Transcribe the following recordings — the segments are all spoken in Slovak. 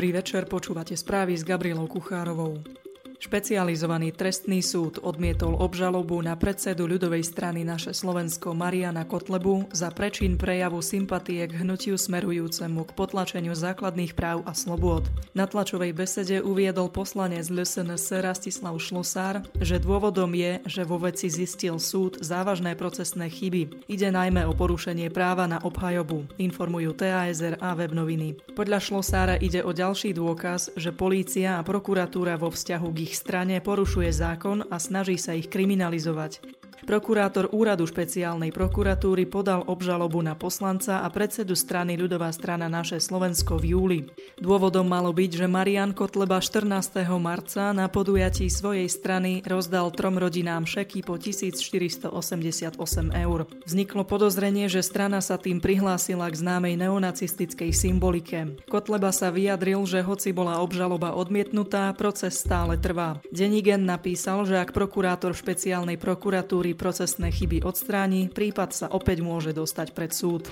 Dobrý večer, počúvate správy s Gabrielou Kuchárovou. Špecializovaný trestný súd odmietol obžalobu na predsedu ľudovej strany Naše Slovensko Mariana Kotlebu za prečin prejavu sympatie k hnutiu smerujúcemu k potlačeniu základných práv a slobôd. Na tlačovej besede uviedol poslanec LSNS Rastislav Šlosár, že dôvodom je, že vo veci zistil súd závažné procesné chyby. Ide najmä o porušenie práva na obhajobu, informujú TASR a web noviny. Podľa Šlosára ide o ďalší dôkaz, že polícia a prokuratúra vo vzťahu k ich strane porušuje zákon a snaží sa ich kriminalizovať. Prokurátor úradu špeciálnej prokuratúry podal obžalobu na poslanca a predsedu strany ľudová strana Naše Slovensko v júli. Dôvodom malo byť, že Marian Kotleba 14. marca na podujatí svojej strany rozdal trom rodinám šeky po 1488 eur. Vzniklo podozrenie, že strana sa tým prihlásila k známej neonacistickej symbolike. Kotleba sa vyjadril, že hoci bola obžaloba odmietnutá, proces stále trvá. Denigen napísal, že ak prokurátor špeciálnej prokuratúry procesné chyby odstráni, prípad sa opäť môže dostať pred súd.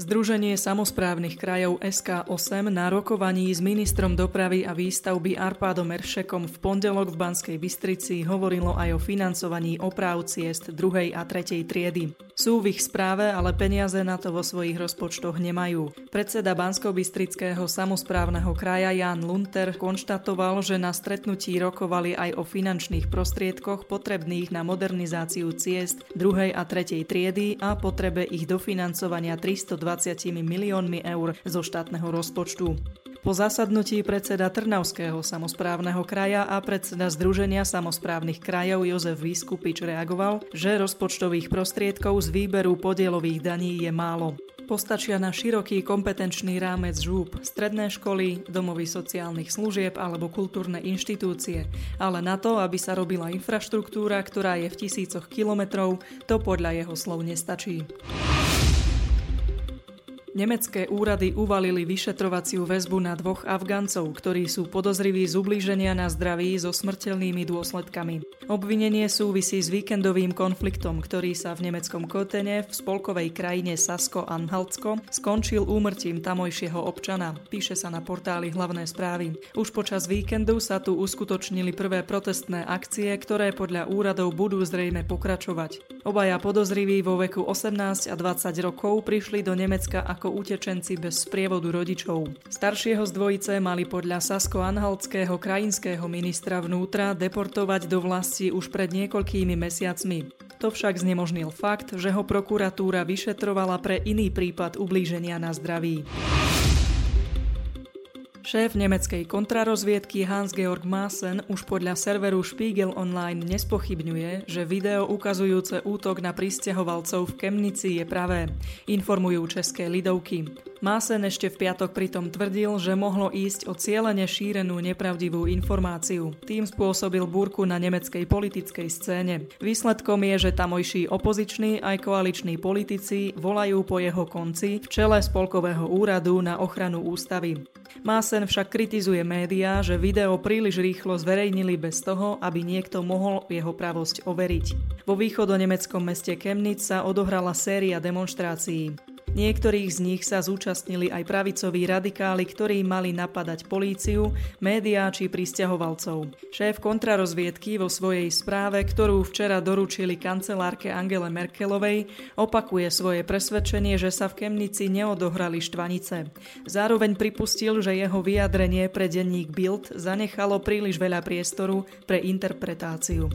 Združenie samozprávnych krajov SK8 na rokovaní s ministrom dopravy a výstavby Arpádom Eršekom v pondelok v Banskej Bystrici hovorilo aj o financovaní oprav ciest druhej a tretej triedy. Sú v ich správe, ale peniaze na to vo svojich rozpočtoch nemajú. Predseda Bansko-Bystrického samozprávneho kraja Jan Lunter konštatoval, že na stretnutí rokovali aj o finančných prostriedkoch potrebných na modernizáciu ciest druhej a tretej triedy a potrebe ich dofinancovania 320 20 miliónmi eur zo štátneho rozpočtu. Po zasadnutí predseda Trnavského samozprávneho kraja a predseda Združenia samozprávnych krajov Jozef Vyskupič reagoval, že rozpočtových prostriedkov z výberu podielových daní je málo. Postačia na široký kompetenčný rámec žúb, stredné školy, domovy sociálnych služieb alebo kultúrne inštitúcie, ale na to, aby sa robila infraštruktúra, ktorá je v tisícoch kilometrov, to podľa jeho slov nestačí. Nemecké úrady uvalili vyšetrovaciu väzbu na dvoch Afgáncov, ktorí sú podozriví z ublíženia na zdraví so smrteľnými dôsledkami. Obvinenie súvisí s víkendovým konfliktom, ktorý sa v nemeckom Kotene v spolkovej krajine Sasko-Anhaltsko skončil úmrtím tamojšieho občana, píše sa na portáli hlavné správy. Už počas víkendu sa tu uskutočnili prvé protestné akcie, ktoré podľa úradov budú zrejme pokračovať. Obaja podozriví vo veku 18 a 20 rokov prišli do Nemecka ako utečenci bez sprievodu rodičov. Staršieho z dvojice mali podľa Sasko-Anhaltského krajinského ministra vnútra deportovať do vlasti už pred niekoľkými mesiacmi. To však znemožnil fakt, že ho prokuratúra vyšetrovala pre iný prípad ublíženia na zdraví. Šéf nemeckej kontrarozviedky Hans-Georg Maassen už podľa serveru Spiegel Online nespochybňuje, že video ukazujúce útok na pristahovalcov v Kemnici je pravé, informujú české lidovky. Másen ešte v piatok pritom tvrdil, že mohlo ísť o cieľene šírenú nepravdivú informáciu. Tým spôsobil búrku na nemeckej politickej scéne. Výsledkom je, že tamojší opoziční aj koaliční politici volajú po jeho konci v čele Spolkového úradu na ochranu ústavy. Másen však kritizuje médiá, že video príliš rýchlo zverejnili bez toho, aby niekto mohol jeho pravosť overiť. Vo východonemeckom meste Chemnitz sa odohrala séria demonstrácií. Niektorých z nich sa zúčastnili aj pravicoví radikáli, ktorí mali napadať políciu, médiá či pristahovalcov. Šéf kontrarozviedky vo svojej správe, ktorú včera doručili kancelárke Angele Merkelovej, opakuje svoje presvedčenie, že sa v Kemnici neodohrali štvanice. Zároveň pripustil, že jeho vyjadrenie pre denník Bild zanechalo príliš veľa priestoru pre interpretáciu.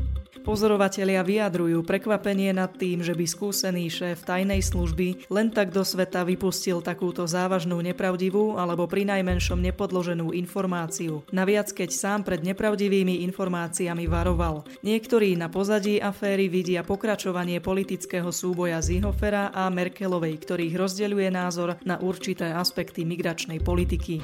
Pozorovatelia vyjadrujú prekvapenie nad tým, že by skúsený šéf tajnej služby len tak do sveta vypustil takúto závažnú nepravdivú alebo pri najmenšom nepodloženú informáciu. Naviac, keď sám pred nepravdivými informáciami varoval. Niektorí na pozadí aféry vidia pokračovanie politického súboja Zihofera a Merkelovej, ktorých rozdeľuje názor na určité aspekty migračnej politiky.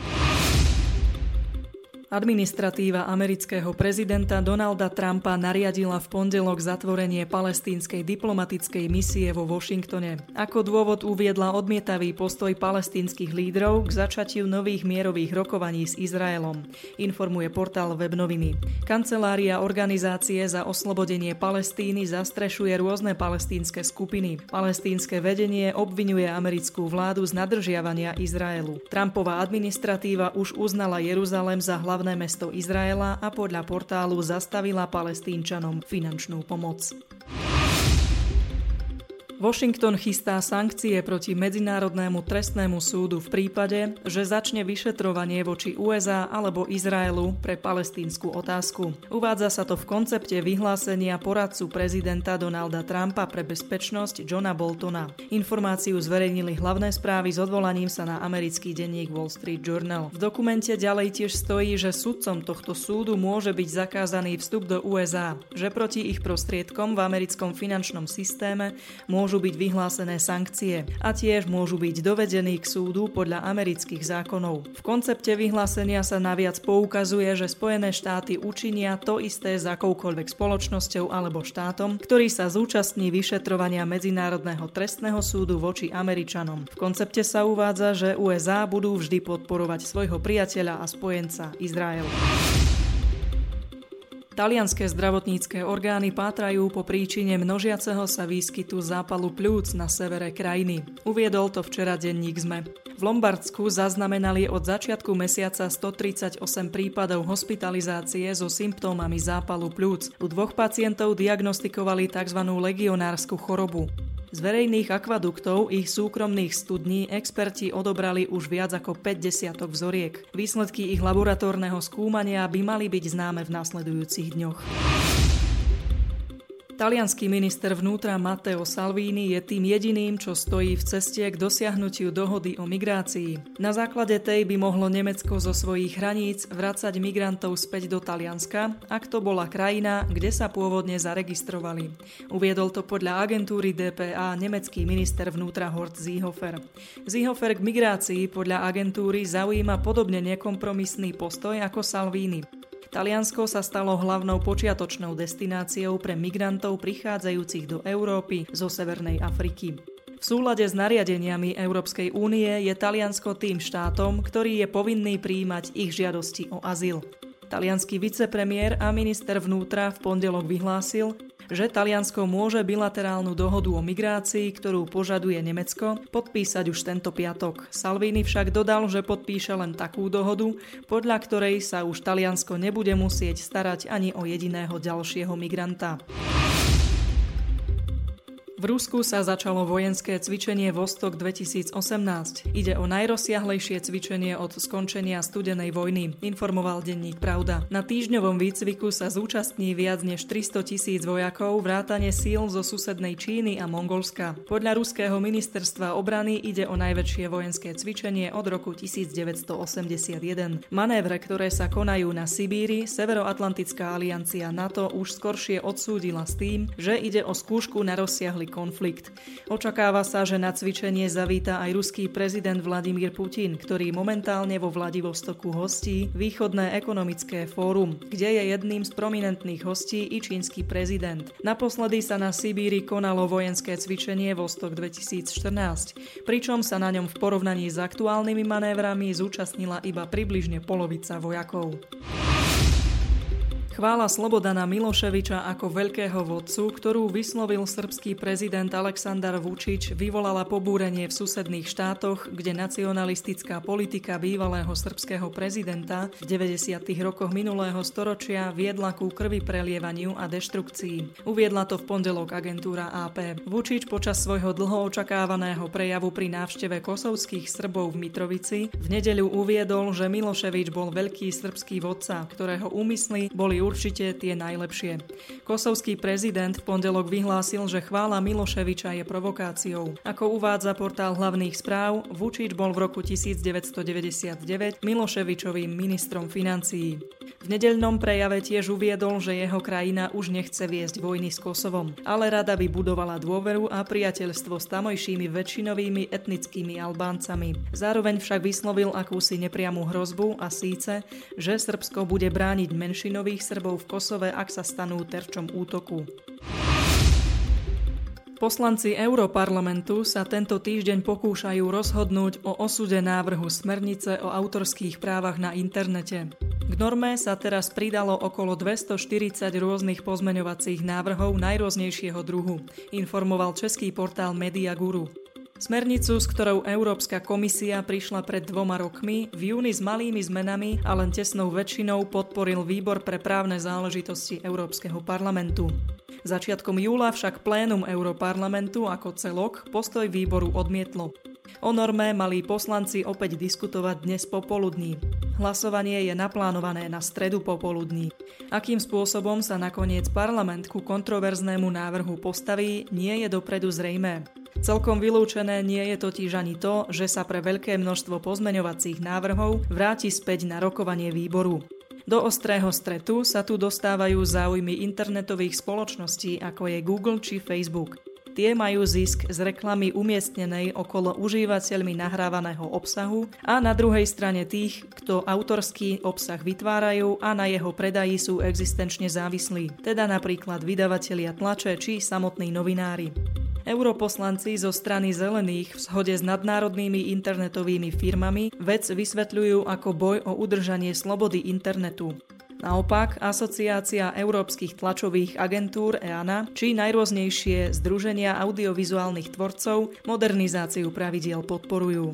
Administratíva amerického prezidenta Donalda Trumpa nariadila v pondelok zatvorenie palestínskej diplomatickej misie vo Washingtone. Ako dôvod uviedla odmietavý postoj palestínskych lídrov k začatiu nových mierových rokovaní s Izraelom, informuje portál Webnoviny. Kancelária Organizácie za oslobodenie Palestíny zastrešuje rôzne palestínske skupiny. Palestínske vedenie obvinuje americkú vládu z nadržiavania Izraelu. Trumpová administratíva už uznala Jeruzalem za hlavný hlavné mesto Izraela a podľa portálu zastavila palestínčanom finančnú pomoc. Washington chystá sankcie proti Medzinárodnému trestnému súdu v prípade, že začne vyšetrovanie voči USA alebo Izraelu pre palestínsku otázku. Uvádza sa to v koncepte vyhlásenia poradcu prezidenta Donalda Trumpa pre bezpečnosť Johna Boltona. Informáciu zverejnili hlavné správy s odvolaním sa na americký denník Wall Street Journal. V dokumente ďalej tiež stojí, že sudcom tohto súdu môže byť zakázaný vstup do USA, že proti ich prostriedkom v americkom finančnom systéme môžu môžu byť vyhlásené sankcie a tiež môžu byť dovedení k súdu podľa amerických zákonov. V koncepte vyhlásenia sa naviac poukazuje, že Spojené štáty učinia to isté s akoukoľvek spoločnosťou alebo štátom, ktorý sa zúčastní vyšetrovania Medzinárodného trestného súdu voči Američanom. V koncepte sa uvádza, že USA budú vždy podporovať svojho priateľa a spojenca Izrael. Talianské zdravotnícke orgány pátrajú po príčine množiaceho sa výskytu zápalu pľúc na severe krajiny. Uviedol to včera denník ZME. V Lombardsku zaznamenali od začiatku mesiaca 138 prípadov hospitalizácie so symptómami zápalu pľúc. U dvoch pacientov diagnostikovali tzv. legionársku chorobu. Z verejných akvaduktov ich súkromných studní experti odobrali už viac ako 5 desiatok vzoriek. Výsledky ich laboratórneho skúmania by mali byť známe v nasledujúcich dňoch. Talianský minister vnútra Matteo Salvini je tým jediným, čo stojí v ceste k dosiahnutiu dohody o migrácii. Na základe tej by mohlo Nemecko zo svojich hraníc vracať migrantov späť do Talianska, ak to bola krajina, kde sa pôvodne zaregistrovali. Uviedol to podľa agentúry DPA nemecký minister vnútra Hort Ziehofer. Ziehofer k migrácii podľa agentúry zaujíma podobne nekompromisný postoj ako Salvini. Taliansko sa stalo hlavnou počiatočnou destináciou pre migrantov prichádzajúcich do Európy zo Severnej Afriky. V súlade s nariadeniami Európskej únie je Taliansko tým štátom, ktorý je povinný príjmať ich žiadosti o azyl. Talianský vicepremiér a minister vnútra v pondelok vyhlásil, že Taliansko môže bilaterálnu dohodu o migrácii, ktorú požaduje Nemecko, podpísať už tento piatok. Salvini však dodal, že podpíše len takú dohodu, podľa ktorej sa už Taliansko nebude musieť starať ani o jediného ďalšieho migranta. V Rusku sa začalo vojenské cvičenie Vostok 2018. Ide o najrozsiahlejšie cvičenie od skončenia studenej vojny, informoval denník Pravda. Na týždňovom výcviku sa zúčastní viac než 300 tisíc vojakov vrátane síl zo susednej Číny a Mongolska. Podľa ruského ministerstva obrany ide o najväčšie vojenské cvičenie od roku 1981. Manévre, ktoré sa konajú na Sibíri, Severoatlantická aliancia NATO už skoršie odsúdila s tým, že ide o skúšku na rozsiahly konflikt. Očakáva sa, že na cvičenie zavíta aj ruský prezident Vladimír Putin, ktorý momentálne vo Vladivostoku hostí Východné ekonomické fórum, kde je jedným z prominentných hostí i čínsky prezident. Naposledy sa na Sibíri konalo vojenské cvičenie Vostok 2014, pričom sa na ňom v porovnaní s aktuálnymi manévrami zúčastnila iba približne polovica vojakov. Chvála Slobodana Miloševiča ako veľkého vodcu, ktorú vyslovil srbský prezident Aleksandar Vučić, vyvolala pobúrenie v susedných štátoch, kde nacionalistická politika bývalého srbského prezidenta v 90. rokoch minulého storočia viedla ku krvi prelievaniu a deštrukcii. Uviedla to v pondelok agentúra AP. Vučić počas svojho dlho očakávaného prejavu pri návšteve kosovských Srbov v Mitrovici v nedeľu uviedol, že Miloševič bol veľký srbský vodca, ktorého úmysly boli určite tie najlepšie. Kosovský prezident v pondelok vyhlásil, že chvála Miloševiča je provokáciou. Ako uvádza portál hlavných správ, Vučič bol v roku 1999 Miloševičovým ministrom financií. V nedeľnom prejave tiež uviedol, že jeho krajina už nechce viesť vojny s Kosovom, ale rada by budovala dôveru a priateľstvo s tamojšími väčšinovými etnickými Albáncami. Zároveň však vyslovil akúsi nepriamú hrozbu a síce, že Srbsko bude brániť menšinových Srbov v Kosove, ak sa stanú terčom útoku. Poslanci Európarlamentu sa tento týždeň pokúšajú rozhodnúť o osude návrhu smernice o autorských právach na internete. Norme sa teraz pridalo okolo 240 rôznych pozmeňovacích návrhov najrôznejšieho druhu, informoval český portál Media Guru. Smernicu, s ktorou Európska komisia prišla pred dvoma rokmi, v júni s malými zmenami a len tesnou väčšinou podporil Výbor pre právne záležitosti Európskeho parlamentu. Začiatkom júla však plénum Európarlamentu ako celok postoj výboru odmietlo. O norme mali poslanci opäť diskutovať dnes popoludní. Hlasovanie je naplánované na stredu popoludní. Akým spôsobom sa nakoniec parlament ku kontroverznému návrhu postaví, nie je dopredu zrejmé. Celkom vylúčené nie je totiž ani to, že sa pre veľké množstvo pozmeňovacích návrhov vráti späť na rokovanie výboru. Do ostrého stretu sa tu dostávajú záujmy internetových spoločností ako je Google či Facebook. Tie majú zisk z reklamy umiestnenej okolo užívateľmi nahrávaného obsahu a na druhej strane tých, kto autorský obsah vytvárajú a na jeho predaji sú existenčne závislí, teda napríklad vydavatelia tlače či samotní novinári. Europoslanci zo strany zelených v shode s nadnárodnými internetovými firmami vec vysvetľujú ako boj o udržanie slobody internetu. Naopak, Asociácia európskych tlačových agentúr EANA či najrôznejšie združenia audiovizuálnych tvorcov modernizáciu pravidiel podporujú.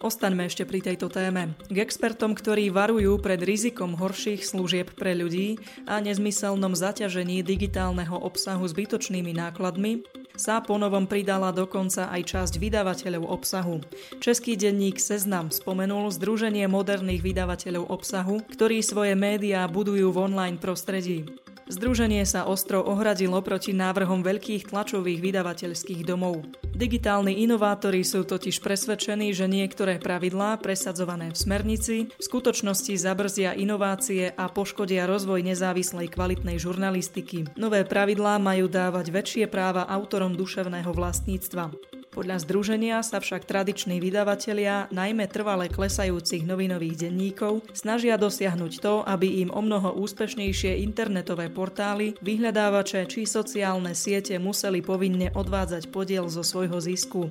Ostaňme ešte pri tejto téme. K expertom, ktorí varujú pred rizikom horších služieb pre ľudí a nezmyselnom zaťažení digitálneho obsahu zbytočnými nákladmi, sa ponovom pridala dokonca aj časť vydavateľov obsahu. Český denník Seznam spomenul Združenie moderných vydavateľov obsahu, ktorí svoje médiá budujú v online prostredí. Združenie sa ostro ohradilo proti návrhom veľkých tlačových vydavateľských domov. Digitálni inovátori sú totiž presvedčení, že niektoré pravidlá presadzované v smernici v skutočnosti zabrzia inovácie a poškodia rozvoj nezávislej kvalitnej žurnalistiky. Nové pravidlá majú dávať väčšie práva autorom duševného vlastníctva. Podľa združenia sa však tradiční vydavatelia, najmä trvale klesajúcich novinových denníkov, snažia dosiahnuť to, aby im o mnoho úspešnejšie internetové portály, vyhľadávače či sociálne siete museli povinne odvádzať podiel zo svojho zisku.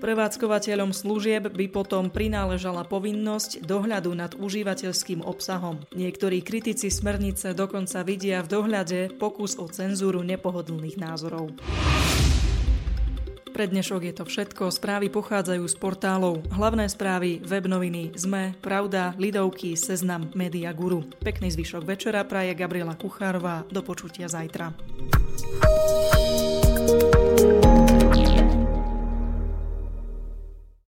Prevádzkovateľom služieb by potom prináležala povinnosť dohľadu nad užívateľským obsahom. Niektorí kritici smernice dokonca vidia v dohľade pokus o cenzúru nepohodlných názorov. Pre dnešok je to všetko. Správy pochádzajú z portálov. Hlavné správy, web noviny, ZME, Pravda, Lidovky, Seznam, Media Guru. Pekný zvyšok večera praje Gabriela Kuchárová. Do počutia zajtra. thank you